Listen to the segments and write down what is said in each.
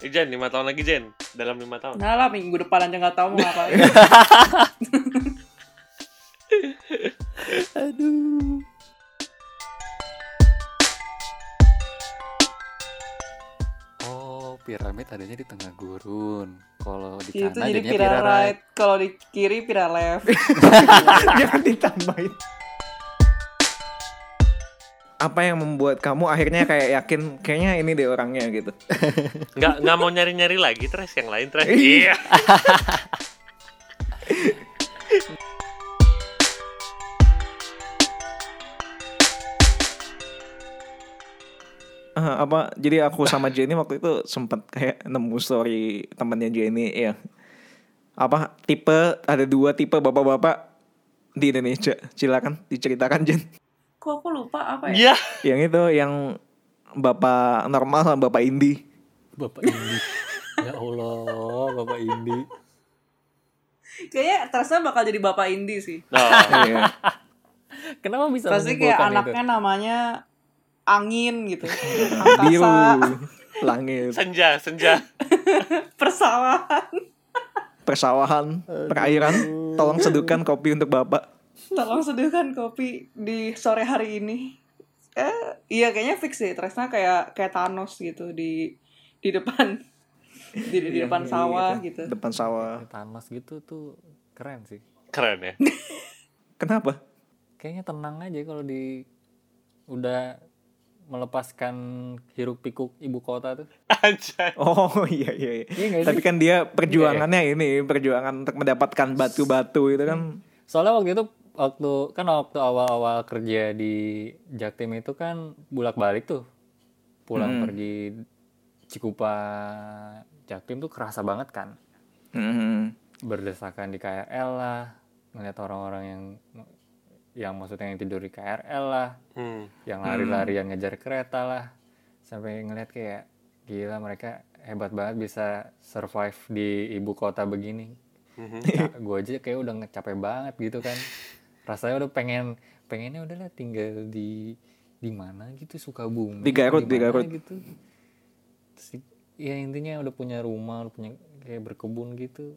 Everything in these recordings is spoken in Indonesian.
Jen, lima tahun lagi Jen. Dalam lima tahun. Nah lah minggu depan aja nggak tahu mau ngapain. Aduh. Oh, piramid adanya di tengah gurun. Kalau di kanan jadi pira pira right, right. kalau di kiri pira left. Jangan ditambahin. Apa yang membuat kamu akhirnya kayak yakin kayaknya ini deh orangnya gitu. Nggak nggak mau nyari-nyari lagi Tres yang lain Tres. Iya. Eh, apa jadi aku sama Jenny waktu itu sempat kayak nemu story temannya Jenny ya apa tipe ada dua tipe bapak-bapak di Indonesia silakan diceritakan Jen Kok aku lupa apa ya? Iya. yang itu yang bapak normal sama bapak indie Bapak Indi. ya Allah, Bapak Indi. Kayaknya Tresna bakal jadi bapak Indi sih. Oh, Iya. Kenapa bisa Pasti kayak anaknya namanya angin gitu. biru Angkasa, langit senja, senja. persawahan. persawahan perairan tolong seduhkan kopi untuk bapak Tolong seduhkan kopi di sore hari ini. Eh, iya kayaknya fix sih. Tresna kayak kayak Thanos gitu di di depan di, di Iya, depan iya, sawah gitu. gitu. depan sawah Thanos gitu tuh keren sih. Keren ya. kenapa Kayaknya tenang aja kalau di udah melepaskan hiruk pikuk ibu kota tuh. Anjay. oh iya iya, iya. Iya tapi kan dia perjuangannya ini perjuangan untuk mendapatkan batu-batu itu kan Soalnya waktu itu waktu kan waktu awal-awal kerja di Jaktim itu kan bulak-balik tuh. Pulang pergi Cikupa Jaktim tuh kerasa banget kan. Mhm. Berdesakan di KRL lah, ngeliat orang-orang yang yang maksudnya yang tidur di KRL lah, Hmm. yang lari-larian ngejar kereta lah. Sampai ngeliat kayak gila mereka hebat banget bisa survive di ibu kota begini. gue aja kayak udah ngecapek banget gitu kan rasanya udah pengen pengennya udahlah tinggal di di mana gitu Sukabumi Di Garut, di mana Garut. gitu Terus, ya intinya udah punya rumah udah punya kayak berkebun gitu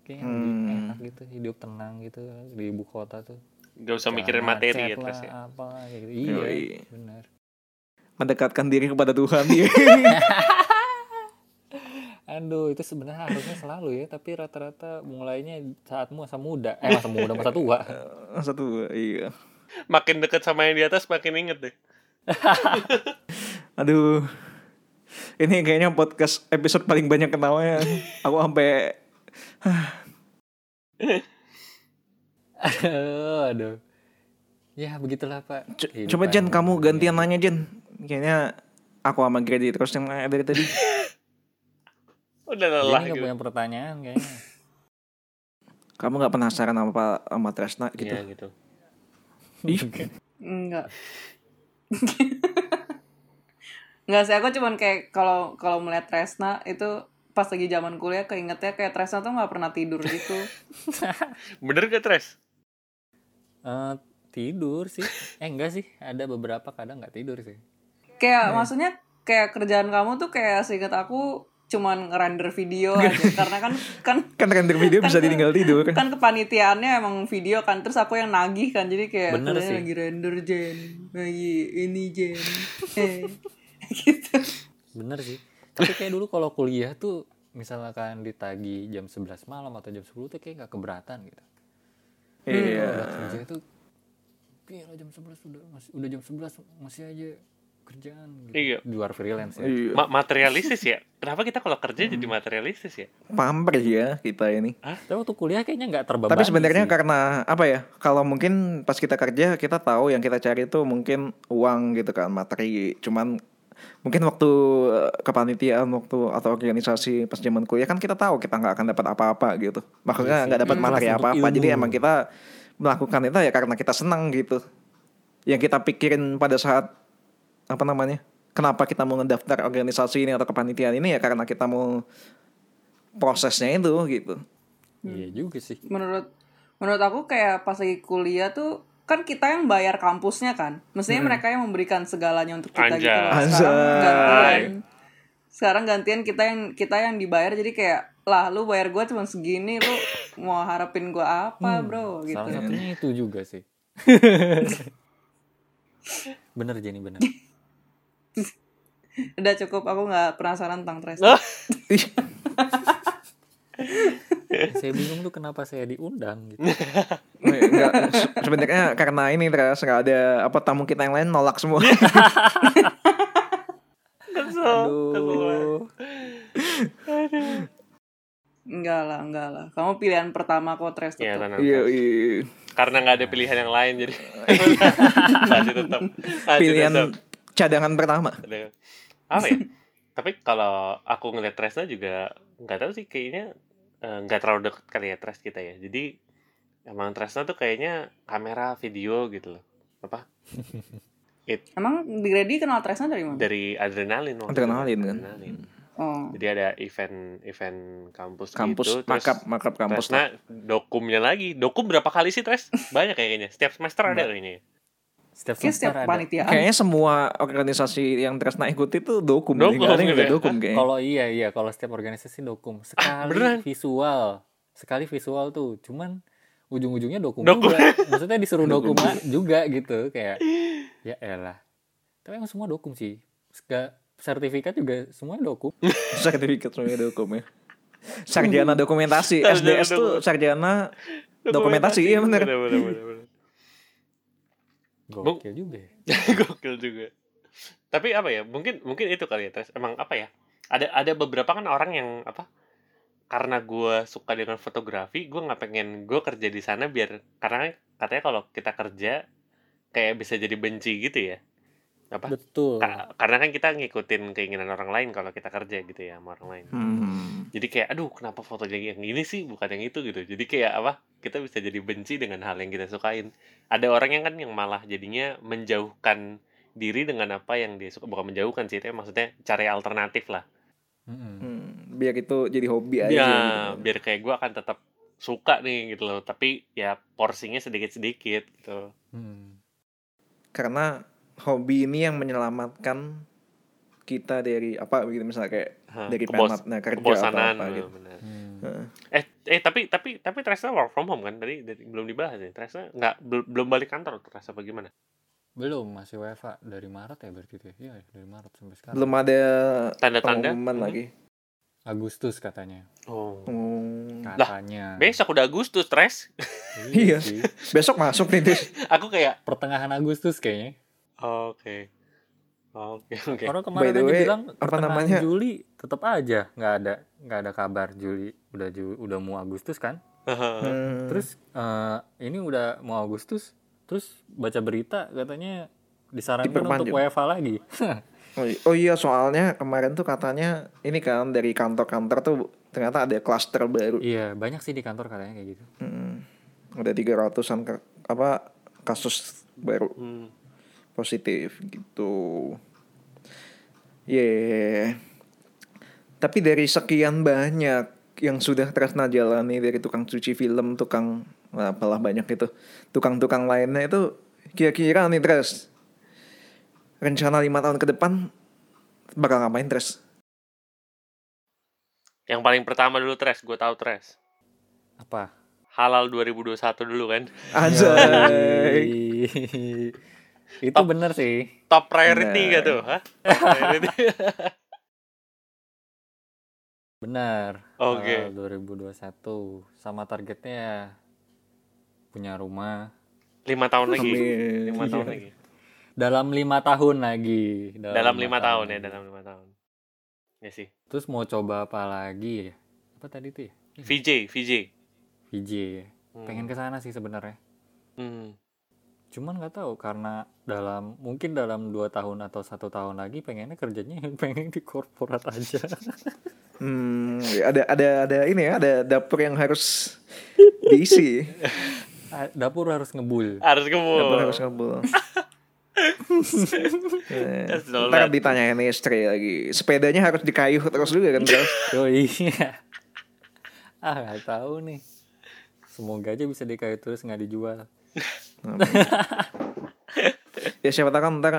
lebih Hmm. enak gitu hidup tenang gitu di ibu kota tuh Gak usah mikirin materi ya Tres ya. apa kayak gitu iya Yoi. benar mendekatkan diri kepada Tuhan iya. Aduh, itu sebenarnya harusnya selalu ya, tapi rata-rata mulainya saat masa muda, eh masa muda, masa tua. satu iya Makin deket sama yang di atas makin inget deh. aduh ini kayaknya podcast episode paling banyak ketawanya aku sampai aduh, aduh. Ya, begitulah, Pak. Co- Kehidupan. coba Jen kamu gantian nanya Jen kayaknya aku sama Grady terus yang nanya dari tadi Udah lelah ini gitu. punya pertanyaan kayaknya. kamu nggak penasaran apa sama Tresna gitu Iya gitu. Enggak. Enggak sih, aku cuman kayak kalau kalau melihat Tresna itu pas lagi zaman kuliah keingetnya kayak Tresna tuh nggak pernah tidur gitu. Bener gak Tres? Eh, tidur sih. Eh, enggak sih. Ada beberapa kadang nggak tidur sih. kayak maksudnya kayak kerjaan kamu tuh kayak seingat aku cuman ngerender video aja. Karena kan kan kan render video bisa ditinggal tidur. kan kepanitiaannya emang video kan terus aku yang nagih kan jadi kayak Bener sih. lagi render Jen. Lagi ini Jen. Eh gitu. Bener sih. Tapi kayak dulu kalau kuliah tuh misalkan ditagi jam 11 malam atau jam 10 tuh kayak nggak keberatan gitu. iya. Udah kerja itu gila jam 11 udah masih udah jam 11 masih aja kerjaan gitu. Iya. Di luar freelance ya. iya Ma- materialistis ya. Kenapa kita kalau kerja jadi materialistis ya? pamper ya kita ini Tapi waktu kuliah kayaknya nggak terbebani. Tapi sebenarnya sih. karena apa ya? Kalau mungkin pas kita kerja kita tahu yang kita cari itu mungkin uang gitu kan, materi. Cuman mungkin waktu eh, kepanitiaan waktu atau organisasi pas zaman kuliah kan kita tahu kita nggak akan dapat apa-apa gitu. Maksudnya nggak dapat Hmm. materi apa-apa. Jadi emang kita melakukan itu ya karena kita senang gitu. Yang kita pikirin pada saat apa namanya? Kenapa kita mau ngedaftar organisasi ini atau kepanitiaan ini ya karena kita mau prosesnya itu gitu. Iya juga sih. menurut menurut aku kayak pas lagi kuliah tuh kan kita yang bayar kampusnya kan mestinya mereka yang memberikan segalanya untuk kita gitu loh Anjay. sekarang Anjay. gantian sekarang gantian kita yang kita yang dibayar jadi kayak lah lu bayar gue cuma segini lu mau harapin gue apa bro gitu Salah satunya itu juga sih. bener Jenny bener. Udah cukup aku nggak penasaran tentang Tres saya bingung tuh kenapa saya diundang gitu. enggak, se- sebenarnya karena ini terus nggak ada apa tamu kita yang lain nolak semua. Aduh. enggak lah enggak lah kamu pilihan pertama kok Tres ya tetap tenang Iya, Tres. iya. karena nggak ada pilihan yang lain jadi masih tetap masih Pilihan tetap. Cadangan pertama. Apa ya? Tapi kalau aku ngeliat Tresna juga nggak tahu sih kayaknya eh, nggak terlalu deket kali ya Tres kita ya. Jadi emang Tresna tuh kayaknya kamera video gitu loh. Apa? Emang di Grady kenal Tresna dari mana? Dari adrenalin waktu. Adrenalin, kan? Adrenalin. oh. Jadi ada event event kampus, Kampus gitu makap makap kampus. Tresna dokumnya lagi. Dokum berapa kali sih Tres banyak ya kayaknya. Setiap semester ada kayaknya Setiap Kayak semester setiap ada. panitiaan Kayaknya semua organisasi yang Tresna ikuti tuh dokum. Dokum, gitu ya? dokum kayaknya. Kalau iya iya kalau setiap organisasi dokum sekali beneran? visual sekali visual tuh cuman ujung-ujungnya dokum, Dokum. juga maksudnya disuruh dokum juga gitu kayak ya elah tapi emang semua dokum sih Sega- sertifikat juga semuanya dokum Sertifikat semuanya dokum ya. Sarjana dokumentasi. SDS tuh sarjana dokumentasi. Iya bener. bener, bener, bener, bener. Bung. Gokil juga ya. Gokil juga. Tapi apa ya? Mungkin mungkin itu kali ya, Tres. Emang apa ya? Ada ada beberapa kan orang yang apa? Karena gue suka dengan fotografi, gue nggak pengen gue kerja di sana biar karena katanya kalau kita kerja kayak bisa jadi benci gitu ya. Apa? betul Ka- karena kan kita ngikutin keinginan orang lain kalau kita kerja gitu ya sama orang lain. Hmm. Jadi kayak aduh kenapa fotonya yang ini sih bukan yang itu gitu. Jadi kayak apa? Kita bisa jadi benci dengan hal yang kita sukain. Ada orang yang kan yang malah jadinya menjauhkan diri dengan apa yang dia suka bukan menjauhkan sih, tapi maksudnya cari alternatif lah. Mm-mm. Hmm. Biar itu jadi hobi aja. Ya, gitu. biar kayak gue akan tetap suka nih gitu loh. Tapi ya porsinya sedikit-sedikit gitu. Hmm. Karena hobi ini yang menyelamatkan kita dari apa gitu misalnya kayak Hah, dari kebos- penatnya kerja atau kebosanan apa gitu. bener. Hmm. Heeh. Eh, eh tapi tapi tapi Tresna work from home kan tadi, belum dibahas ya. Tresna nggak bel- belum balik kantor Tresna bagaimana? belum masih WFA dari Maret ya berarti tuh iya dari Maret sampai sekarang Belum ada Tanda-tanda? pengumuman Mhm. lagi. Agustus katanya Oh. Hmm. katanya Besok udah Agustus, Tres. Iya. sih. Besok masuk nih. Aku kayak pertengahan Agustus kayaknya Oke. Oke, oke. Orang By kemarin the aja way, bilang apa namanya? Juli tetap aja nggak ada nggak ada kabar Juli udah Ju- udah mau Agustus kan Hmm. terus eh, ini udah mau Agustus terus baca berita katanya disarankan untuk. WFA lagi Oh, Oh iya soalnya kemarin tuh katanya ini kan dari kantor-kantor tuh ternyata ada klaster baru. iya banyak sih di kantor katanya kayak gitu Hmm. Ada 300-an ke- apa kasus baru Hmm. Positif gitu. Yeah. Tapi dari sekian banyak yang sudah Tresna jalani dari tukang cuci film, tukang apalah banyak itu, tukang-tukang lainnya itu kira-kira nih Tres rencana lima tahun ke depan bakal ngapain Tres? Yang paling pertama dulu Tres, gue tahu Tres. apa Halal 2021 dulu kan. Anjay. Itu bener sih Top priority Bener. gak tuh? Hah? Top priority. benar Oke. Halal 2021 sama targetnya punya rumah Lima tahun lagi. Lima Iya. tahun lagi. dalam lima tahun lagi Dalam lima tahun ya, dalam lima tahun. Ya sih. terus mau coba apa lagi ya apa tadi tuh ya VJ, VJ. VJ ya. Hmm. pengen ke sana sih sebenarnya Hmm. Cuman nggak tahu karena dalam mungkin dalam dua tahun atau satu tahun lagi pengennya kerjanya pengen di korporat aja Hmm, ada ada ada ini ya, ada dapur yang harus diisi. Dapur harus ngebul Harus Dapur kebul. harus ngebul. All Ntar ditanyain istri lagi. Sepedanya harus dikayuh terus juga kan, Bro? oh iya ah nggak tahu nih semoga aja bisa dikayu terus nggak dijual ya siapa tahu kan ntar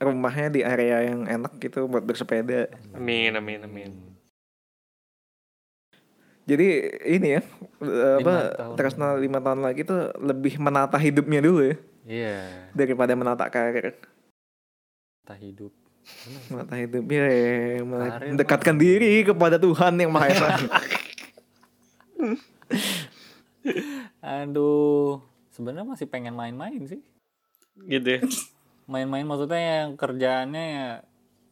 rumahnya di area yang enak gitu buat bersepeda. Amin, amin, amin. Jadi ini ya eh, apa. Tresna lima tahun lagi tuh lebih menata hidupnya dulu ya Iya, daripada menata karir. tak hidup. Menata hidupnya ya, mendekatkan diri kepada Tuhan yang Maha Esa. Aduh, sebenarnya masih pengen main-main sih. Gitu ya. Main-main maksudnya yang kerjaannya ya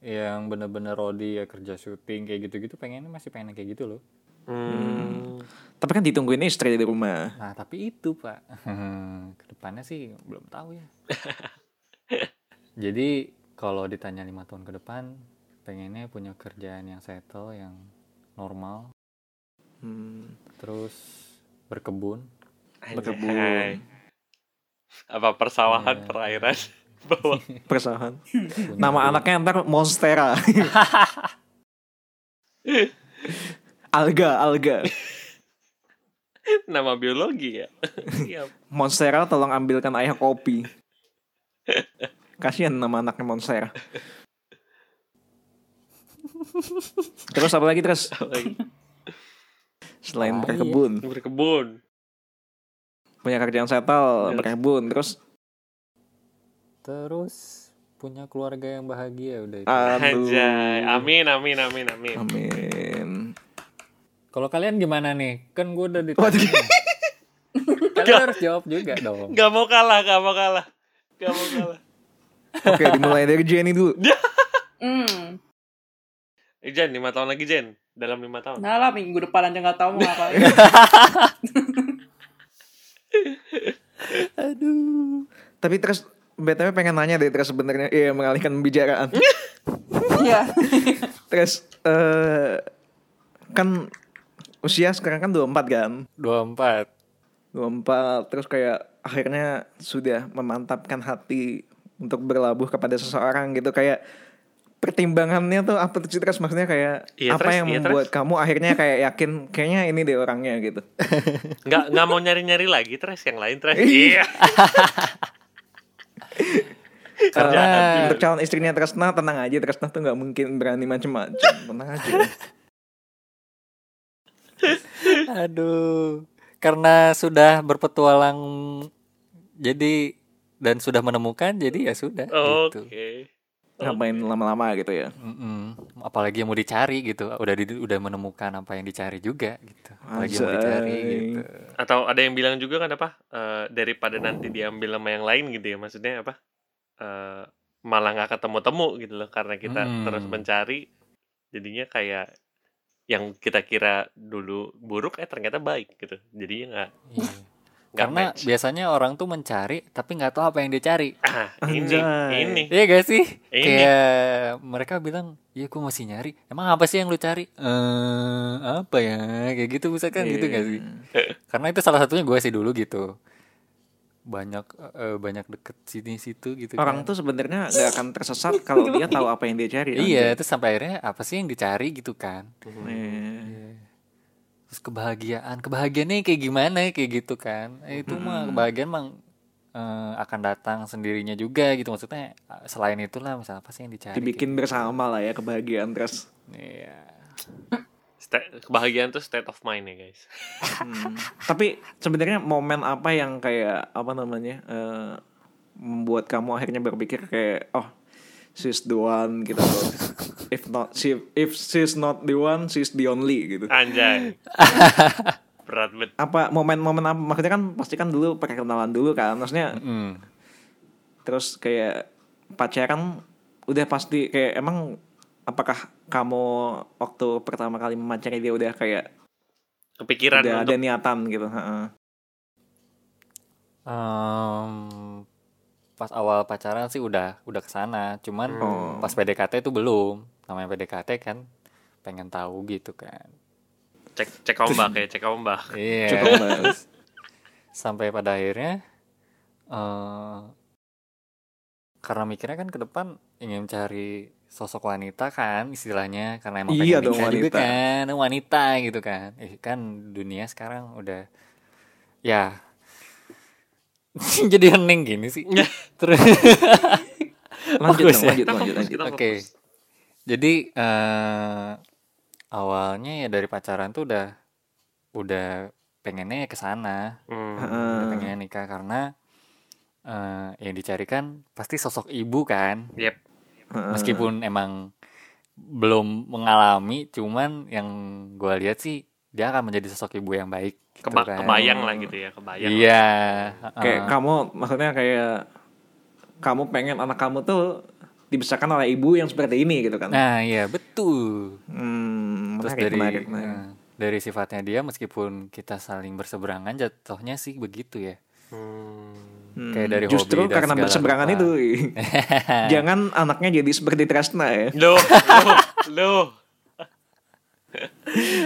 yang bener-bener Rodi ya kerja syuting kayak gitu-gitu pengennya masih pengen kayak gitu loh. Hmm. Tapi kan ditungguin istri di rumah. Nah tapi itu pak, ke depannya sih belum tahu ya. Jadi kalau ditanya lima tahun ke depan, pengennya punya kerjaan yang settle, yang normal, Hmm. terus berkebun. Berkebun. Apa persawahan, Iya. perairan, bawah. Persahan. punya Nama anaknya ntar Monstera. alga, alga. Nama biologi ya. Iya. Monstera tolong ambilkan ayah kopi. Kasihan nama anaknya Monstera. terus apa lagi terus Lagi. selain berkebun Berkebun. Punya kerjaan settle Yes. berkebun terus Terus punya keluarga yang bahagia udah itu. Anjay. Amin, amin, amin, amin. amin Kalau kalian gimana nih? Kan gue udah ditanya. kalian harus jawab juga dong. Gak mau kalah, gak mau kalah. Gak mau kalah. oke dimulai dari Jenny dulu. Eh, Jen, 5 tahun lagi, Jen. Dalam 5 tahun. Nah lah minggu depan aja nggak tahu mau ngapain. Aduh. tapi terus btw pengen nanya deh terus sebenarnya iya mengalihkan pembicaraan Iya. terus eh kan usia sekarang kan 24 kan 24. 24 terus kayak akhirnya sudah memantapkan hati untuk berlabuh kepada seseorang gitu kayak pertimbangannya tuh apa tuh sih terus maksudnya kayak Iya, apa Tres, yang iya, membuat kamu akhirnya kayak yakin kayaknya ini deh orangnya gitu Gak, gak mau nyari-nyari lagi, Tres. Yang lain, Tres. Iya. Karena Eh, untuk calon istrinya Tresna tenang aja Tresna tuh nggak mungkin berani macem-macem tenang aja aduh. Karena sudah berpetualang jadi dan sudah menemukan jadi ya sudah Oke. Ngapain lama-lama gitu ya Mm-mm. Apalagi yang mau dicari gitu. Udah di, udah menemukan apa yang dicari juga gitu. Apalagi yang mau dicari gitu. Atau ada yang bilang juga kan apa? eh, daripada nanti diambil sama yang lain gitu ya. Maksudnya apa? eh, malah nggak ketemu-temu gitu loh. Karena kita Hmm. terus mencari. Jadinya kayak yang kita kira dulu buruk eh ternyata baik gitu. Jadinya nggak Iya. Karena match. biasanya orang tuh mencari tapi nggak tahu apa yang dia cari. Ah, ini Anjay. ini Iya gak sih? Ini. Kayak mereka bilang, "Iya, gue masih nyari." Emang apa sih yang lu cari? Eh, apa ya? Kayak gitu misalkan gitu gak sih? Karena itu salah satunya gue sih dulu gitu. Banyak eh, banyak deket sini situ gitu. orang kan. tuh sebenarnya nggak akan tersesat kalau dia tahu apa yang dia cari Iya, terus sampai akhirnya apa sih yang dicari gitu kan? Hmm. Iya. Terus kebahagiaan, kebahagiaannya kayak gimana kayak gitu kan? Eh, itu mah kebahagiaan mang eh, akan datang sendirinya juga gitu maksudnya eh, selain itulah misalnya apa sih yang dicari? dibikin bersama lah ya kebahagiaan terus gitu. Iya. Kebahagiaan tuh state of mind ya guys. Hmm. Tapi sebenarnya momen apa yang kayak apa namanya eh, membuat kamu akhirnya berpikir kayak oh she's the one gitu loh. If not she if she's not the one she's the only gitu. Anjay. Berat banget. Apa momen-momen apa maksudnya kan pasti kan dulu pakai kenalan dulu kan maksudnya Mm. terus kayak pacaran udah pasti kayak emang apakah kamu waktu pertama kali memacari dia udah kayak Kepikiran udah ada untuk niatan gitu heeh. Em, pas awal pacaran sih udah udah ke sana, cuman Oh. pas PDKT itu belum. Namanya PDKT kan pengen tahu gitu kan. cek cek ombak ya, cek ombak. Iya. Sampai pada akhirnya eh karena mikirnya kan ke depan ingin cari sosok wanita kan istilahnya karena emang Iya pengen dong, nikah juga wanita. kan wanita gitu kan eh, kan dunia sekarang udah ya jadi hening gini sih terus Lanjut dong, ya? lanjut, lanjut, lanjut. Oke. fokus. Jadi eh awalnya ya dari pacaran tuh udah udah pengennya ke sana, Hmm. udah Heeh. pengennya nikah karena eh yang dicari kan pasti sosok ibu kan. Yep. Meskipun emang belum mengalami, cuman yang gua lihat sih dia akan menjadi sosok ibu yang baik gitu Keba- kan. kebayang lah gitu ya, kebayang. Iya. Kayak heeh. kamu maksudnya kayak kamu pengen anak kamu tuh dibesarkan oleh ibu yang seperti ini gitu kan. Nah, iya betul. Hmm, Terus menarik, dari menarik, menarik. eh, dari sifatnya dia meskipun kita saling berseberangan jatuhnya sih begitu ya. Hmm. Hmm, kayak dari Justru hobi karena berseberangan rupa. itu. Jangan anaknya jadi seperti Tresna ya. Loh, loh, loh.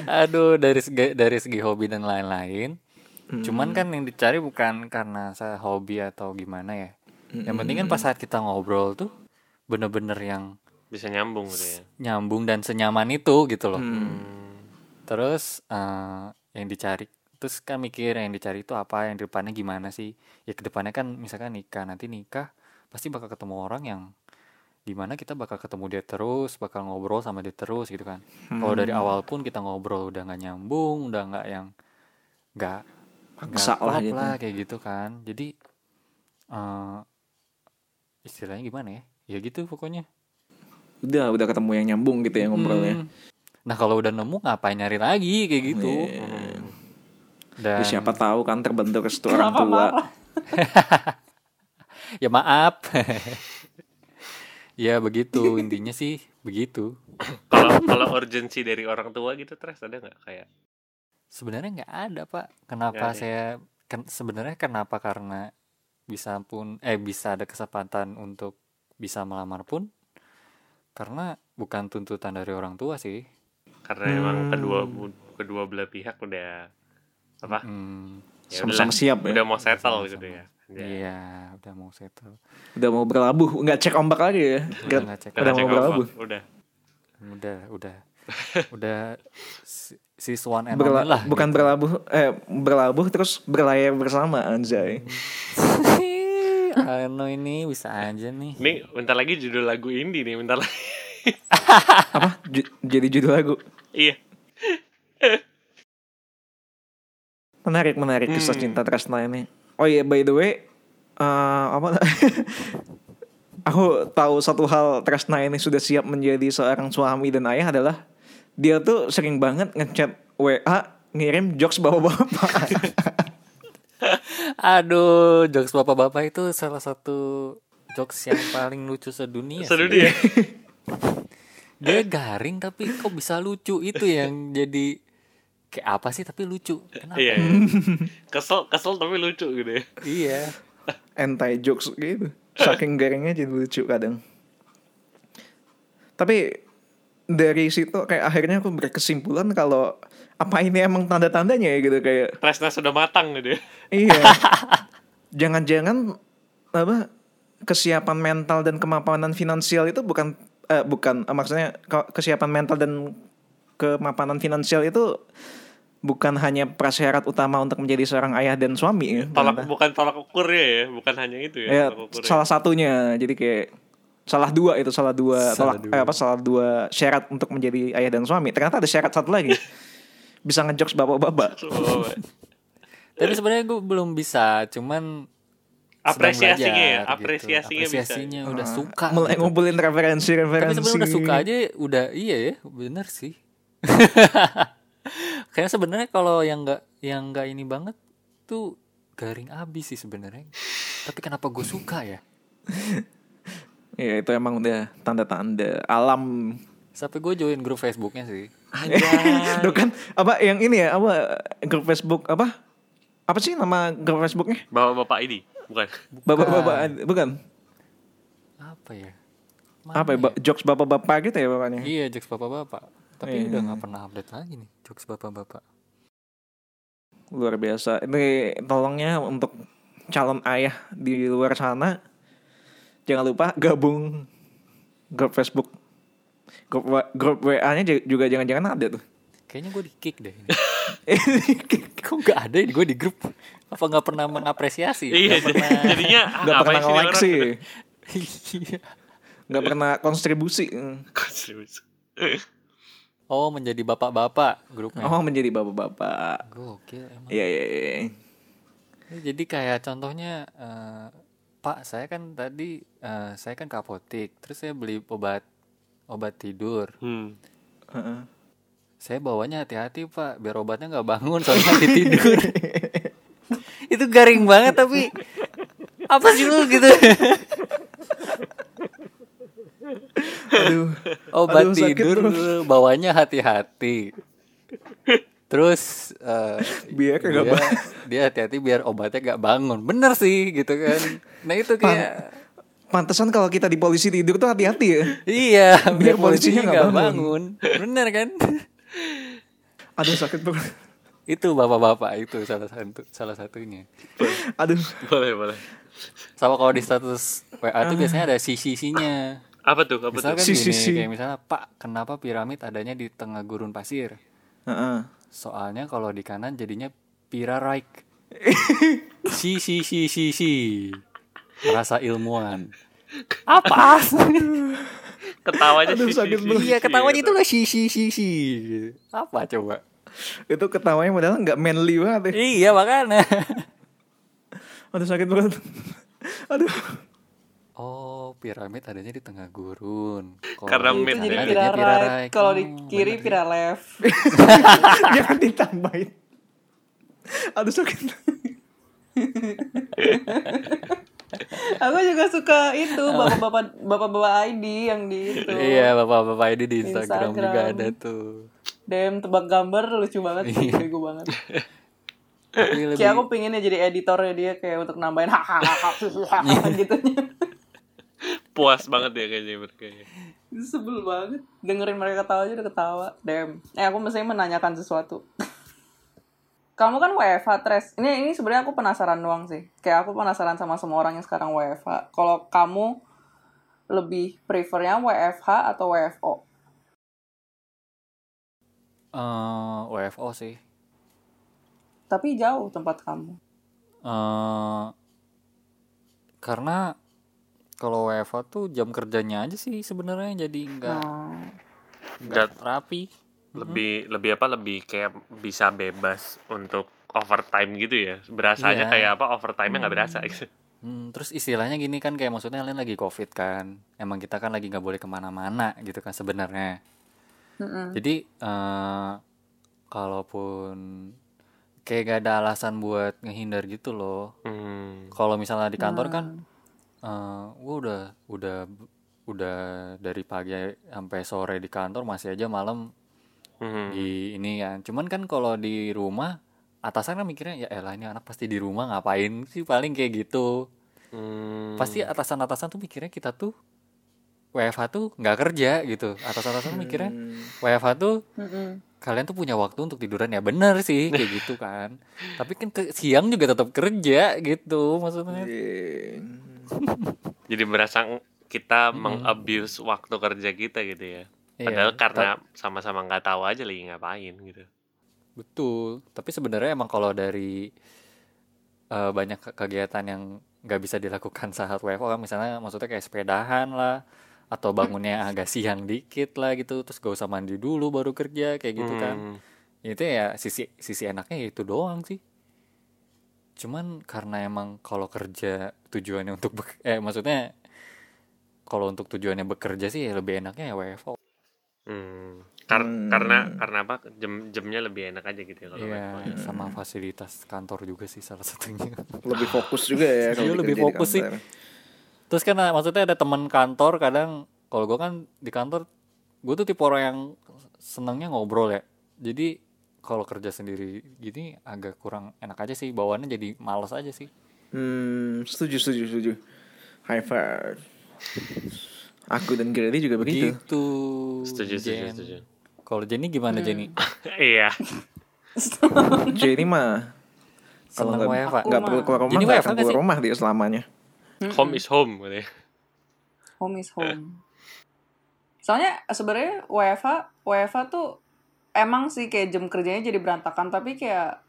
Aduh, dari segi dari segi hobi dan lain-lain. Cuman kan yang dicari bukan karena saya hobi atau gimana ya. Yang penting kan pas saat kita ngobrol tuh bener-bener yang Bisa nyambung gitu ya. nyambung dan senyaman itu gitu loh. Hmm. Terus eh, yang dicari terus kan mikir yang dicari itu apa, yang depannya gimana sih? Ya ke depannya kan misalkan nikah, nanti nikah pasti bakal ketemu orang yang di mana kita bakal ketemu dia terus, bakal ngobrol sama dia terus gitu kan. Kalau dari awal pun kita ngobrol udah nggak nyambung, udah nggak yang nggak nggak lah gitu. lah kayak gitu kan. Jadi eh istilahnya gimana ya? Ya gitu pokoknya. Udah, udah ketemu yang nyambung gitu ya ngobrolnya. Hmm. Nah kalau udah nemu ngapain nyari lagi kayak gitu. Iya. Dan Ya, siapa tahu kan terbentuk restu orang tua. ya maaf. ya begitu intinya sih begitu. Kalau kalau urgensi dari orang tua gitu terus ada nggak kayak Sebenarnya nggak ada pak. Kenapa ada. saya ken- sebenarnya kenapa karena bisa pun eh bisa ada kesempatan untuk bisa melamar pun karena bukan tuntutan dari orang tua sih. karena emang Hmm. kedua bu- kedua belah pihak udah apa? Hmm, Ya Sama-sama siap ya. Udah mau settle Sama-sama. gitu ya. Ya. Iya, udah mau settle. Udah mau berlabuh, nggak cek ombak lagi ya. Udah nggak cek. Udah Udah cek mau berlabuh. ombak, Udah. Udah, udah. udah si- siswan and Berla- lah. bukan gitu. berlabuh eh berlabuh terus berlayar bersama anjay. Ano ini bisa aja nih. Nih, bentar lagi judul lagu indie nih, bentar lagi. Apa? Ju- jadi judul lagu. iya. Menarik, menarik kisah Hmm. cinta Tresna ini. Oh iya, by the way, eh, apa? Aku tahu satu hal Tresna ini sudah siap menjadi seorang suami dan ayah adalah dia tuh sering banget ngechat WA ngirim jokes bapak-bapak. Aduh, jokes bapak-bapak itu salah satu jokes yang paling lucu sedunia. Seru dia. Garing tapi kok bisa lucu itu yang jadi kayak apa sih tapi lucu. Kenapa? Iya. iya. Kesel, kesel tapi lucu gitu ya. Iya. Anti jokes gitu. Saking garingnya jadi lucu kadang. Tapi dari situ kayak akhirnya aku berkesimpulan kalau apa ini emang tanda-tandanya ya gitu kayak Tresna sudah matang gitu ya. Iya. Jangan-jangan apa kesiapan mental dan kemapanan finansial itu bukan eh, bukan eh, maksudnya ke- kesiapan mental dan kemapanan finansial itu bukan hanya prasyarat utama untuk menjadi seorang ayah dan suami ya. Tolak ternyata. bukan tolak ukurnya ya, bukan hanya itu ya. Ya, ukurnya. salah satunya. Jadi kayak salah dua itu salah dua Salah tolak dua. eh, apa salah dua syarat untuk menjadi ayah dan suami. Ternyata ada syarat satu lagi. Bisa ngejokes bapak-bapak. Oh, Tapi sebenarnya gue belum bisa, cuman apresiasinya belajar ya, gitu. apresiasinya, Apresiasinya udah Ah, suka. Mulai gitu. ngumpulin Tapi referensi-referensi. sebenarnya udah suka aja udah iya ya, bener sih. Kayaknya sebenarnya kalau yang nggak yang nggak ini banget tuh garing abis sih sebenarnya. Tapi kenapa gue suka ya? Ya itu emang udah tanda-tanda alam. Sampai gue join grup Facebooknya sih. Tuh kan apa yang ini ya apa grup Facebook apa? Apa sih nama grup Facebooknya? Bapak-bapak ini, bukan. Bapak-bapak bukan? Apa ya? Mana Apa ya? Ba- jokes bapak-bapak gitu ya bapaknya? Iya, jokes bapak-bapak. Tapi Iya. udah nggak pernah update lagi nih jokes bapak-bapak. Luar biasa. Ini tolongnya untuk calon ayah di luar sana jangan lupa gabung grup Facebook. Grup, grup WA-nya juga jangan-jangan ada tuh. Kayaknya gue di kick deh ini. Kok nggak ada di gue di grup? Apa nggak pernah mengapresiasi? Iya, Nggak pernah. jadinya ah, Nggak ngapain pernah ini nge-like sih. Iya. nggak pernah kontribusi. Kontribusi. Oh menjadi bapak-bapak grupnya. Oh menjadi bapak-bapak. Gokil emang. Iya iya iya. Ya, Jadi kayak contohnya eh, Pak saya kan tadi eh, saya kan ke apotik terus saya beli obat obat tidur. Hmm. Heeh. Saya bawanya hati-hati Pak biar obatnya nggak bangun soalnya lagi tidur. Itu garing banget tapi apa sih lu gitu? Aduh. Obat Aduh, sakit, tidur bawanya hati-hati. Terus eh, Biar kagak dia, dia hati-hati biar obatnya gak bangun. Bener sih gitu kan. Nah itu kayak Pantesan kalau kita di polisi tidur tuh hati-hati ya. Iya, biar, Biar polisinya polisinya nggak nggak bangun. Bener kan? Aduh sakit banget. itu bapak-bapak itu salah satu salah satunya. Aduh. Boleh, boleh. Sama kalau di status WA tuh biasanya ada sisi-sisinya. Apa tuh? Apa tuh? Misalkan Si, gini, si, si. kayak misalnya Pak, kenapa piramid adanya di tengah gurun pasir? Heeh. Soalnya kalau di kanan jadinya piraraik. si si si si si. Rasa ilmuwan. Apa? Ketawanya Aduh, sih, sakit sih, banget. sih, Iya ketawanya gitu. itu lah si si si si. Apa coba? Itu ketawanya padahal nggak manly banget ya. Iya makanya. Aduh sakit banget. Aduh. Oh, piramid adanya di tengah gurun. Kalau Karena Itu jadi adanya pira right. Kalau di Oh, kiri pira left. Jangan ditambahin. Aduh sakit. Aku juga suka itu bapak-bapak bapak-bapak ID yang di itu. Iya, bapak-bapak ini di Instagram, Instagram. juga ada tuh. DM tebak gambar lucu banget sih, bego banget. Lebih Kayak aku pengennya jadi editornya dia kayak untuk nambahin hahaha gitu. Puas banget ya kayaknya mereka. sebel banget. Dengerin mereka ketawa aja udah ketawa. Damn. Eh aku mestinya menanyakan sesuatu. Kamu kan WFH, Tres. Ini ini sebenarnya aku penasaran doang sih. Kayak aku penasaran sama semua orang yang sekarang WFH. Kalau kamu lebih prefernya WFH atau WFO? eh, WFO sih. Tapi jauh tempat kamu. eh karena kalau WFO tuh jam kerjanya aja sih sebenarnya jadi nggak Nah, nggak rapi. Lebih lebih apa? Lebih kayak bisa bebas untuk overtime gitu ya. Berasanya Iya. kayak apa? Overtime-nya nggak berasa gitu. Hmm, terus istilahnya gini kan kayak maksudnya kalian lagi covid kan, emang kita kan lagi nggak boleh ke mana-mana gitu kan sebenarnya. mm-mm. Jadi eh kalaupun kayak gak ada alasan buat ngehindar gitu loh. Hmm. Kalau misalnya di kantor kan, eh gua udah udah udah dari pagi sampai sore di kantor masih aja malam Hmm. di ini kan. Cuman kan kalau di rumah atasan kan mikirnya ya elah ini anak pasti di rumah ngapain sih paling kayak gitu. Hmm. Pasti atasan-atasan tuh mikirnya kita tuh WFH tuh nggak kerja gitu. Atasan-atasan tuh mikirnya WFH tuh Mm-mm. kalian tuh punya waktu untuk tiduran ya bener sih kayak gitu kan. Tapi kan ke siang juga tetap kerja gitu maksudnya. Iya. Jadi berasa kita mengabuse waktu kerja kita gitu ya. Iya, Padahal karena sama-sama nggak tahu aja lagi ngapain gitu. betul. Tapi sebenarnya emang kalau dari eh, banyak ke- kegiatan yang nggak bisa dilakukan saat WFO kan misalnya maksudnya kayak sepedahan lah atau bangunnya agak siang dikit lah gitu terus gak usah mandi dulu baru kerja kayak gitu kan Hmm. itu ya sisi sisi enaknya ya itu doang sih cuman karena emang kalau kerja tujuannya untuk eh maksudnya kalau untuk tujuannya bekerja sih ya lebih enaknya ya WFO Hmm. Kar- Hmm. Karena karena apa? Jam jamnya lebih enak aja gitu ya kalau Iya, WFO ya. sama fasilitas kantor juga sih salah satunya. Lebih fokus juga ya kalau Iya, lebih fokus sih. kantor. Terus kan ah, maksudnya ada teman kantor kadang kalau gue kan di kantor gue tuh tipe orang yang senangnya ngobrol ya. Jadi kalau kerja sendiri gini agak kurang enak aja sih bawaannya jadi males aja sih. Hmm, setuju setuju setuju. High five. Aku dan Grady juga begitu. Gitu. Setuju, setuju, Jen. setuju. Kalau Jenny gimana Jenny? Iya. Jadi mah kalau nggak nggak perlu keluar rumah nggak WFH akan keluar rumah dia selamanya. Home is home gitu ya. Home is home. Soalnya sebenarnya WFH, WFH tuh emang sih kayak jam kerjanya jadi berantakan, tapi kayak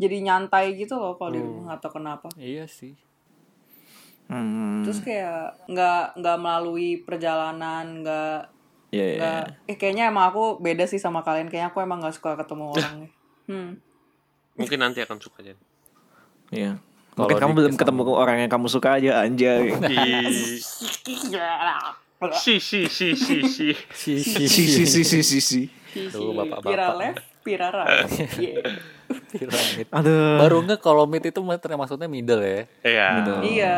jadi nyantai gitu loh kalau di rumah atau kenapa. Iya sih. Hmm. terus kayak nggak nggak melalui perjalanan nggak Iya, iya. nggak eh kayaknya emang aku beda sih sama kalian kayaknya aku emang nggak suka ketemu orangnya hmm. Mungkin nanti akan suka Jan. Iya. Kalau Mungkin kamu belum ketemu orang yang kamu suka aja anjay. Si si si si si. Si si si si si si si. Tuh, bapak-bapak. Pira left, pira right. Yeah. Piramid. Aduh. Baru nggak kalau mid itu maksudnya middle ya. Iya. Iya.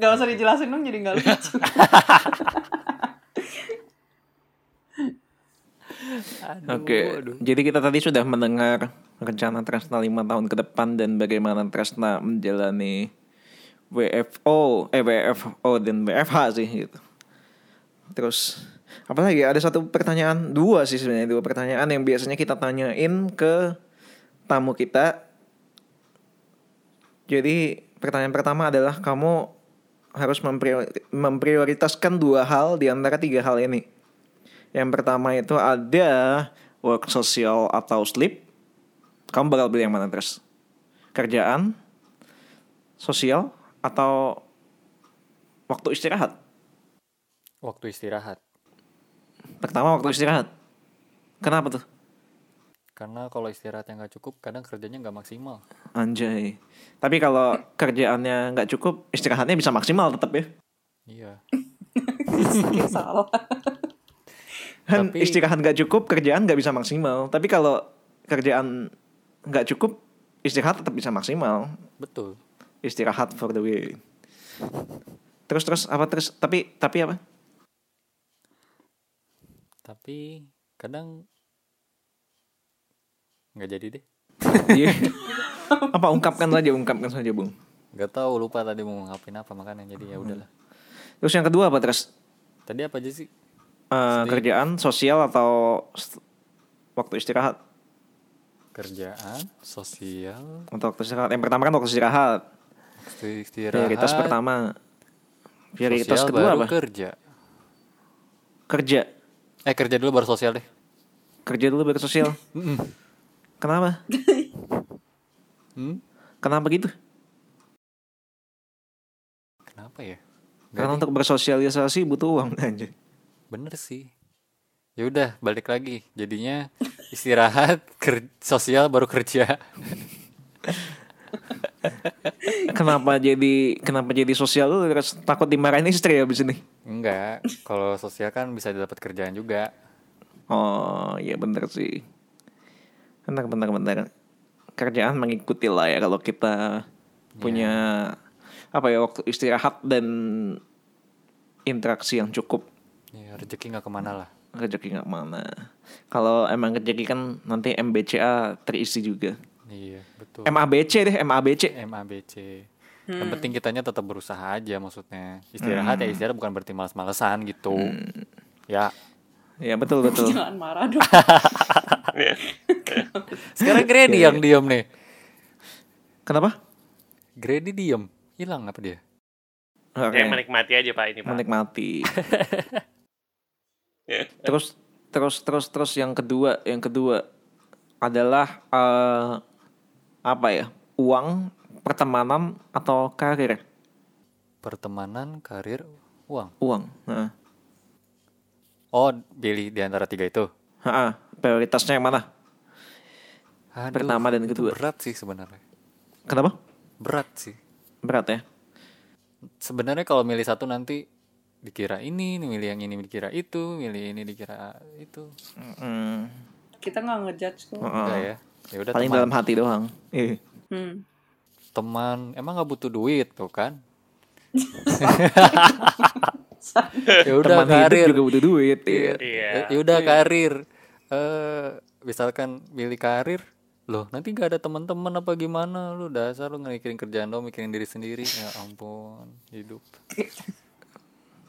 Gak usah dijelasin dong jadi gak lucu. Oke, jadi kita tadi sudah mendengar rencana Tresna lima tahun ke depan dan bagaimana Tresna menjalani WFO, eh WFO dan WFH sih gitu. Terus apalagi ada satu pertanyaan dua sih sebenarnya dua pertanyaan yang biasanya kita tanyain ke tamu kita. Jadi pertanyaan pertama adalah kamu harus mempriori- memprioritaskan dua hal di antara tiga hal ini. Yang pertama itu ada work social atau sleep. Kamu bakal pilih yang mana terus? Kerjaan, sosial, atau waktu istirahat? Waktu istirahat. Pertama waktu istirahat. Kenapa tuh? Karena kalau istirahat yang nggak cukup, kadang kerjanya nggak maksimal. Anjay. Tapi kalau kerjaannya nggak cukup, istirahatnya bisa maksimal tetap ya. Iya. Salah. Kan Tapi- istirahat nggak cukup, kerjaan nggak bisa maksimal. Tapi kalau kerjaan nggak cukup, istirahat tetap bisa maksimal. Betul. Istirahat for the win. Terus terus apa terus? Tapi tapi apa? Tapi kadang nggak jadi deh. Iya. apa ungkapkan saja, ungkapkan saja, Bung. Nggak tahu lupa tadi mau ngapain apa makanya jadi ya udahlah. Terus yang kedua apa terus? Tadi apa aja sih? Eh, kerjaan, sosial atau waktu istirahat? Kerjaan, sosial, Untuk waktu istirahat. Yang pertama kan waktu istirahat. waktu istirahat. Prioritas pertama. Prioritas sosial kedua baru apa? kerja. Kerja. Eh kerja dulu baru sosial deh. Kerja dulu baru sosial. Kenapa? Hmm? Kenapa gitu? Kenapa ya? Nggak Karena deh. untuk bersosialisasi butuh uang anjir. Bener sih. Ya udah balik lagi. Jadinya istirahat, ker- sosial baru kerja. kenapa jadi kenapa jadi sosial lu terus takut dimarahin istri abis ini? Enggak. Kalau sosial kan bisa dapat kerjaan juga. Oh iya bener sih. Bener bener bener. Kerjaan mengikuti lah ya kalau kita punya apa ya waktu istirahat dan interaksi yang cukup Ya rezeki nggak ke mana lah. rezeki nggak mana. Kalau emang rezeki kan nanti MBCA terisi juga. Iya betul. MABC deh MABC. MABC. Yang penting kitanya tetap berusaha aja maksudnya. Istirahat ya istirahat bukan berarti males-malesan gitu. Ya. Ya betul betul. Jangan marah dong. Sekarang Grady yang diem nih. Kenapa? Grady diem. Hilang apa dia? Oke. Yang menikmati aja Pak ini Pak. menikmati. terus terus terus terus yang kedua yang kedua adalah eh, apa ya uang pertemanan atau karir Pertemanan, karir, uang. uang Heeh. Oh, pilih di antara tiga itu. Ha-ha. prioritasnya yang mana Aduh, Pertama dan itu kedua. Berat sih sebenarnya. kenapa Berat sih. berat ya Sebenarnya kalau milih satu nanti dikira ini, nih milih yang ini dikira itu, milih ini dikira itu. Hmm, Kita nggak ngejudge kok. Enggak ya. Ya udah paling teman. dalam hati doang Ih. Hmm. Teman emang nggak butuh duit tuh kan? ya udah karir. juga butuh duit iya. Iya. Ya udah karir. Eh misalkan milih karir, loh nanti gak ada teman-teman apa gimana lu dasar lu nggak mikirin kerjaan lo mikirin diri sendiri ya ampun hidup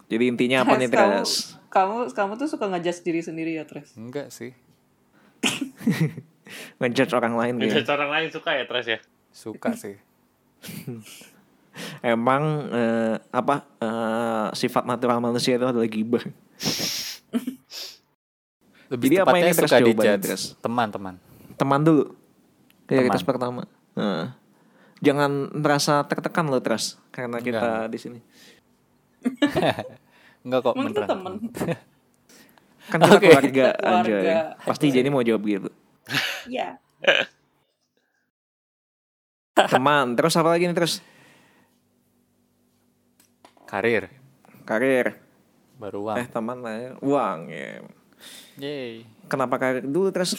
jadi intinya apa nih Tres, kamu, kamu kamu tuh suka ngejudge diri sendiri ya Tres enggak sih ngejudge orang lain Bisa gitu. orang lain suka ya Tres ya. suka sih emang eh, apa eh, sifat natural manusia itu adalah gibah lebih Jadi apa ini, Tres, suka dijudge Tres? teman-teman teman dulu prioritas Teman. pertama Heeh. jangan merasa tertekan lo terus karena kita di sini. Enggak kok kita beneran. temen. Kan kita Oke. keluarga Keluarga. aja. Pasti Jenny mau jawab gitu. Iya. Teman, terus apa lagi nih terus? Karir Karir. baru uang. Eh teman lah ya. Uang ya. Yeay. Kenapa karir dulu terus?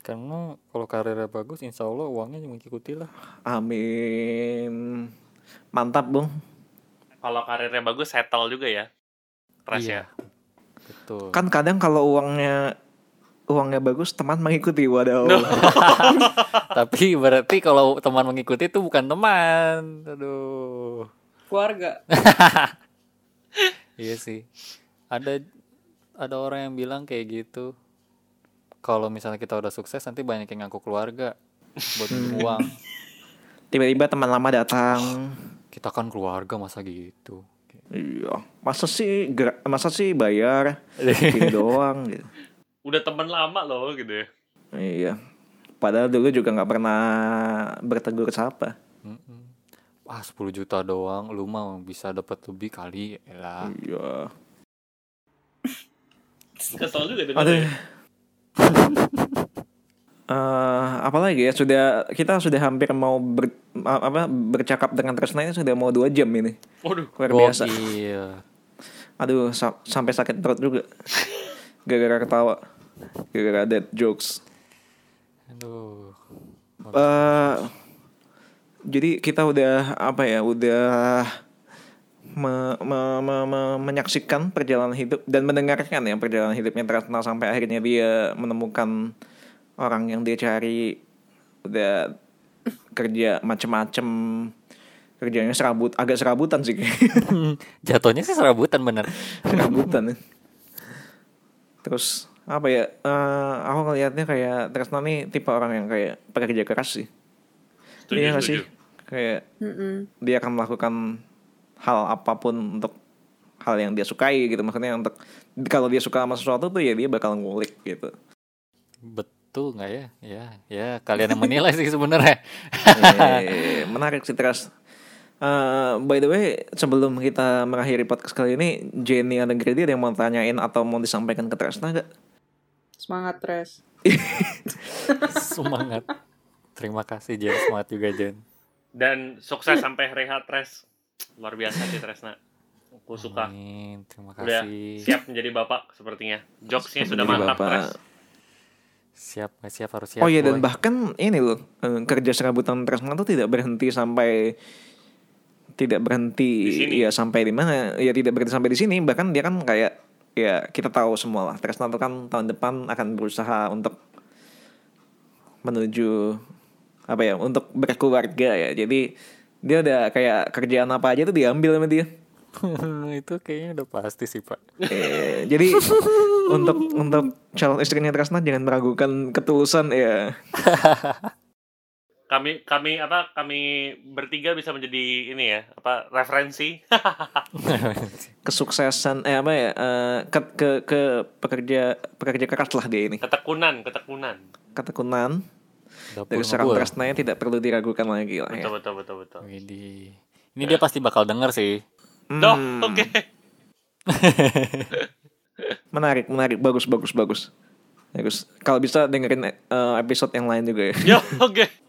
Karena kalau karirnya bagus, insya Allah uangnya mengikuti lah. Amin. Mantap, Bung. Kalau karirnya bagus settle juga ya. Tres Iya. ya. Betul. Kan kadang kalau uangnya uangnya bagus, teman mengikuti. Waduh. Tapi berarti kalau teman mengikuti itu bukan teman. Aduh. Keluarga. Iya sih. Ada ada orang yang bilang kayak gitu. Kalau misalnya kita udah sukses nanti banyak yang ngaku keluarga buat uang. Tiba-tiba teman lama datang. Kita kan keluarga masa gitu. Iya. Masa sih masa sih bayar doang gitu. Udah temen lama loh gitu ya. Iya. Padahal dulu juga nggak pernah bertegur sapa. Ah 10 juta doang lu mah bisa dapat lebih kali lah. Iya. Kesel juga dengan Aduh. Eh, apalagi ya sudah kita sudah hampir mau ber, apa bercakap dengan Tresna ini sudah mau dua jam ini Waduh. luar biasa Gokil. aduh sa- sampai sakit perut juga gara-gara ketawa gara-gara dead jokes Aduh. eh jadi kita udah apa ya udah me- me- me- me- menyaksikan perjalanan hidup dan mendengarkan ya perjalanan hidupnya Tresna sampai akhirnya dia menemukan orang yang dia cari udah kerja macem-macem kerjanya serabut agak serabutan sih. Jatuhnya sih serabutan bener. serabutan ya. terus apa ya eh, aku ngelihatnya kayak Tresna nih tipe orang yang kayak pekerja keras sih Setuju, iya nggak setuju. sih kayak Mm-mm. dia akan melakukan hal apa pun untuk hal yang dia sukai gitu maksudnya untuk kalau dia suka sama sesuatu tuh ya dia bakal ngulik gitu Betul nggak ya? Ya, ya kalian yang menilai sih sebenarnya. Eh, menarik sih terus Eh, by the way sebelum kita mengakhiri podcast kali ini Jenny ada Grady ada yang mau tanyain atau mau disampaikan ke Tresna gak? Semangat, Tres. Semangat. Terima kasih Jen, semangat juga Jen. Dan sukses sampai rehat Tres. Luar biasa sih Tresna. Aku suka. Amin, terima Udah kasih. siap menjadi bapak sepertinya. Jokesnya sudah Menjadi mantap bapak. Tres. Siap, nggak siap harus siap. oh iya dan boy. bahkan ini loh eh, kerja serabutan Tresna tuh tidak berhenti sampai tidak berhenti Di sini. ya sampai di mana ya tidak berhenti sampai di sini bahkan dia kan kayak ya kita tahu semua lah. Tresna tuh kan tahun depan akan berusaha untuk menuju apa ya untuk berkeluarga ya. Jadi dia udah kayak kerjaan apa aja tuh diambil sama dia. Itu kayaknya udah pasti sih pak. Eh, jadi untuk untuk calon istrinya Tresna jangan meragukan ketulusan ya Kami kami apa kami bertiga bisa menjadi ini ya apa referensi kesuksesan eh apa ya eh, ke ke ke pekerja pekerja keras lah dia ini ketekunan ketekunan. ketekunan Dapur dari seorang tidak perlu diragukan lagi lah ya. Betul betul betul betul. Widih. Ini dia pasti bakal denger sih. Hmm, Doh, oke. menarik menarik bagus bagus bagus bagus kalau bisa dengerin eh, episode yang lain juga ya Yo, oke.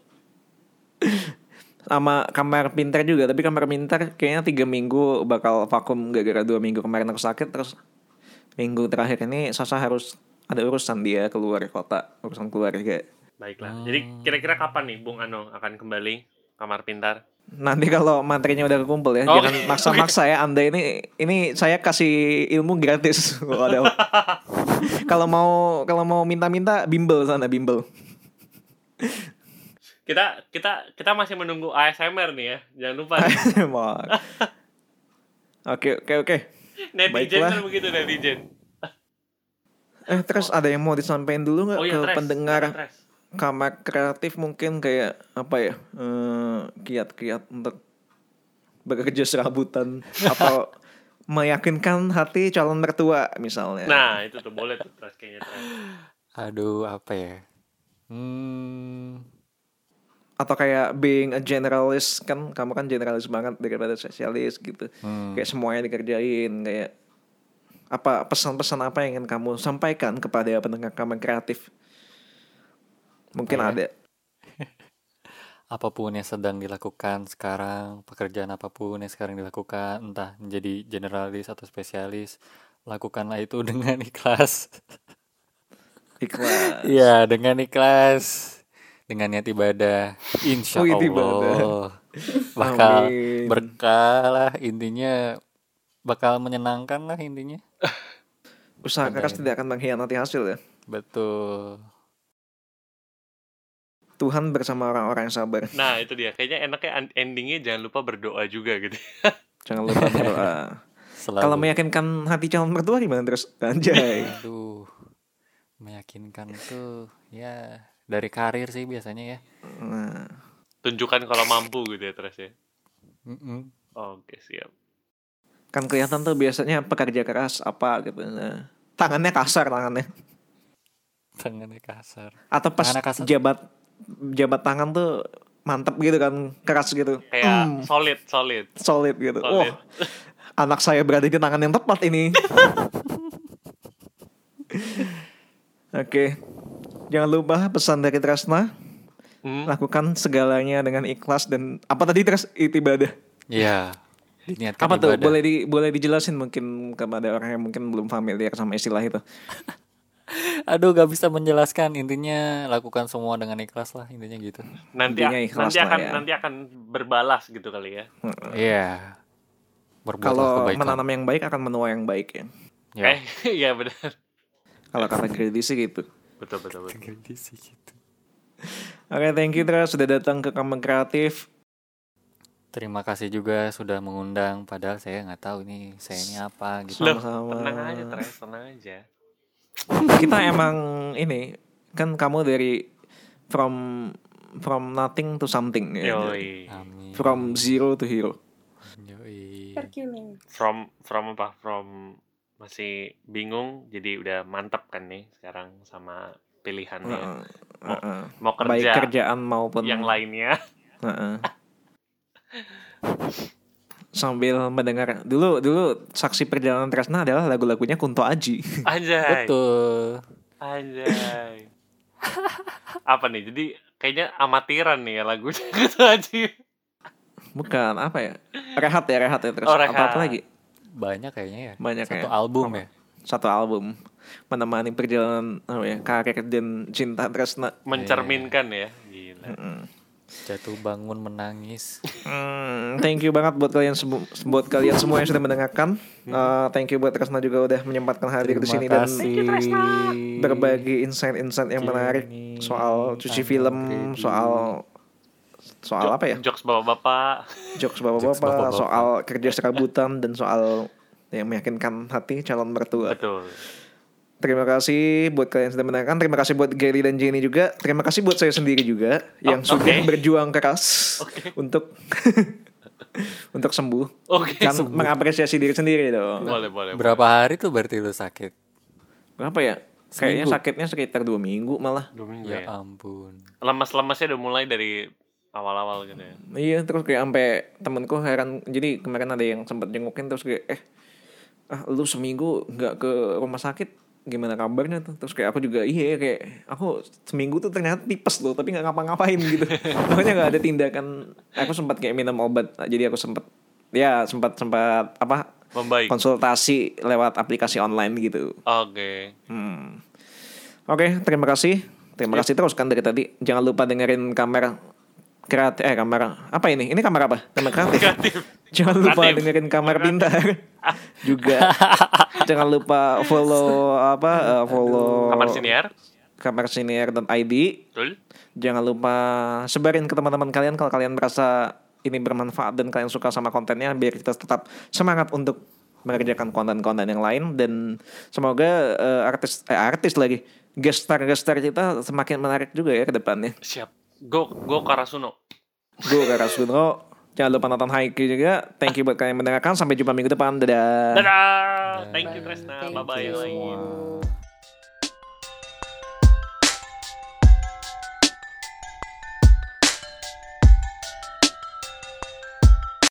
Sama kamar pintar juga tapi kamar pintar kayaknya tiga minggu bakal vakum gara-gara dua minggu kemarin aku sakit terus minggu terakhir ini Sasa harus ada urusan dia keluar kota urusan keluarga Baiklah. Jadi kira-kira kapan nih Bung Ano akan kembali kamar pintar? Nanti kalau materinya udah kekumpul ya, Oke, jangan maksa-maksa ya Anda ini ini saya kasih ilmu gratis. Kalau mau kalau mau minta-minta bimbel sana bimbel. Kita kita kita masih menunggu ASMR nih ya. Jangan lupa. Oke oke oke. netizen kan begitu netizen. Eh terus ada yang mau disampaikan dulu nggak Oh ke iya, Tres. pendengar Tres. kamar kreatif mungkin kayak apa ya eh, kiat-kiat untuk bekerja serabutan atau meyakinkan hati calon mertua misalnya. Nah, itu tuh boleh tuh Tres kayaknya Tres. Aduh, apa ya? Hmm, atau kayak being a generalist kan kamu kan generalis banget daripada spesialis gitu Hmm. kayak semuanya dikerjain kayak apa pesan-pesan apa yang ingin kamu sampaikan kepada pendengar kamu kreatif mungkin ya? ada apa pun yang sedang dilakukan sekarang, pekerjaan apa pun yang sekarang dilakukan, entah menjadi generalis atau spesialis, lakukanlah itu dengan ikhlas. ikhlas Iya, dengan ikhlas, dengan niat ibadah, insya Wih, ibadah. Allah bakal Amin. berkah lah intinya, bakal menyenangkan lah intinya. usaha keras tidak akan mengkhianati hasil ya Betul. Tuhan bersama orang-orang yang sabar Nah itu dia. Kayaknya enaknya endingnya jangan lupa berdoa juga gitu. jangan lupa berdoa Selalu. kalau meyakinkan hati calon mertua gimana terus anjay Aduh, meyakinkan tuh ya dari karir sih biasanya ya. nah, Tunjukkan kalau mampu gitu ya terus ya. Mm-mm. Oke siap. kan kelihatan tuh biasanya pekerja keras apa gitu nah, tangannya kasar tangannya Tangannya kasar. atau pas Tangannya kasar. jabat jabat tangan tuh mantep gitu kan keras gitu Kayak Hmm, solid solid. solid gitu Solid. Wah, anak saya berada di tangan yang tepat ini oke jangan lupa pesan dari Tresna Hmm. lakukan segalanya dengan ikhlas dan apa tadi Tres ibadah Iya. Diniatkan apa tuh ibadah. boleh di boleh dijelasin mungkin kepada orang yang mungkin belum familiar sama istilah itu Aduh, gak bisa menjelaskan. Intinya lakukan semua dengan ikhlas lah. Intinya gitu. Nanti Intinya ikhlas nanti akan ya. nanti akan berbalas gitu kali ya. Iya. Berbuatlah kalau menanam yang baik akan menuai yang baik ya Ya. Eh iya benar. kalau kata Grady sih gitu Betul betul betul. Sih, gitu. oke thank you Tres sudah datang ke kamar kreatif Terima kasih juga sudah mengundang. Padahal saya nggak tahu nih saya ini apa gitu. Loh, Sama-sama. tenang aja Tres, tenang aja. kita emang ini kan kamu dari from from nothing to something ya. Yoi. Amin. from zero to hero Yoi. From from apa? From masih bingung jadi udah mantap kan nih sekarang sama pilihannya. Heeh, Mau, heeh. mau baik kerja kerjaan maupun yang lainnya. Heeh. sambil mendengar dulu dulu saksi perjalanan Tresna adalah lagu-lagunya Kunto Aji Anjay. Betul. Anjay. apa nih? Jadi kayaknya amatiran nih ya lagunya gitu aja. bukan apa ya rehat ya rehat ya terus Oh, apa apa rehat. lagi Banyak kayaknya ya. Banyak Satu ya. album ya. satu album menemani perjalanan apa ya karir dan cinta Tresna Mencerminkan ya. Gila. Jatuh bangun menangis. Hmm, thank you banget buat kalian buat kalian semua yang sudah mendengarkan. Uh, thank you buat Tresna juga udah menyempatkan hadir di sini dan berbagi insight-insight yang menarik soal cuci film, soal soal apa ya? Jokes bapak-bapak. Jokes bapak-bapak, soal kerja serabutan dan soal yang meyakinkan hati calon mertua. Betul. Terima kasih buat kalian yang sudah mendengarkan. Terima kasih buat Gary dan Jenny juga. Terima kasih buat saya sendiri juga yang Oh, sudah berjuang keras untuk untuk sembuh. Oke. Kan mengapresiasi diri sendiri dong. Boleh, boleh. Berapa hari tuh berarti lu sakit? Berapa ya? Kayaknya Seminggu. sakitnya sekitar dua minggu malah. Dua minggu Ya ya. ampun. Lemas-lemasnya udah mulai dari awal-awal gitu ya. Iya terus kayak sampai temenku heran. Jadi kemarin ada yang sempat jengukin terus kayak eh ah lu seminggu nggak ke rumah sakit gimana kabarnya tuh terus kayak aku juga iya kayak aku seminggu tuh ternyata tipes loh tapi nggak ngapa-ngapain gitu makanya nggak ada tindakan aku sempat kayak minum obat jadi aku sempat ya sempat sempat apa Membaik. konsultasi lewat aplikasi online gitu Oke. Hmm. Oke, terima kasih. Terima kasih terus kan dari tadi. Jangan lupa dengerin kamera kreatif eh kamera apa ini? Ini kamera apa? Kamera kreatif. Kreatif. Jangan lupa Kreatif. dengerin kamera pintar. Juga jangan lupa follow apa? eh, follow Kamar siniar. kamersiniar.id. Betul. Jangan lupa sebarin ke teman-teman kalian kalau kalian merasa ini bermanfaat dan kalian suka sama kontennya biar kita tetap semangat untuk mengerjakan konten-konten yang lain dan semoga eh, artis eh, artis lagi guest star guest star kita semakin menarik juga ya ke depannya. Siap. Go go Karasuno. Gue Karasuno. Jangan lupa nonton Haikyuu juga. Thank you buat kalian yang mendengarkan. Sampai jumpa minggu depan. Dadah. Dadah. Thank you Tresna. Bye bye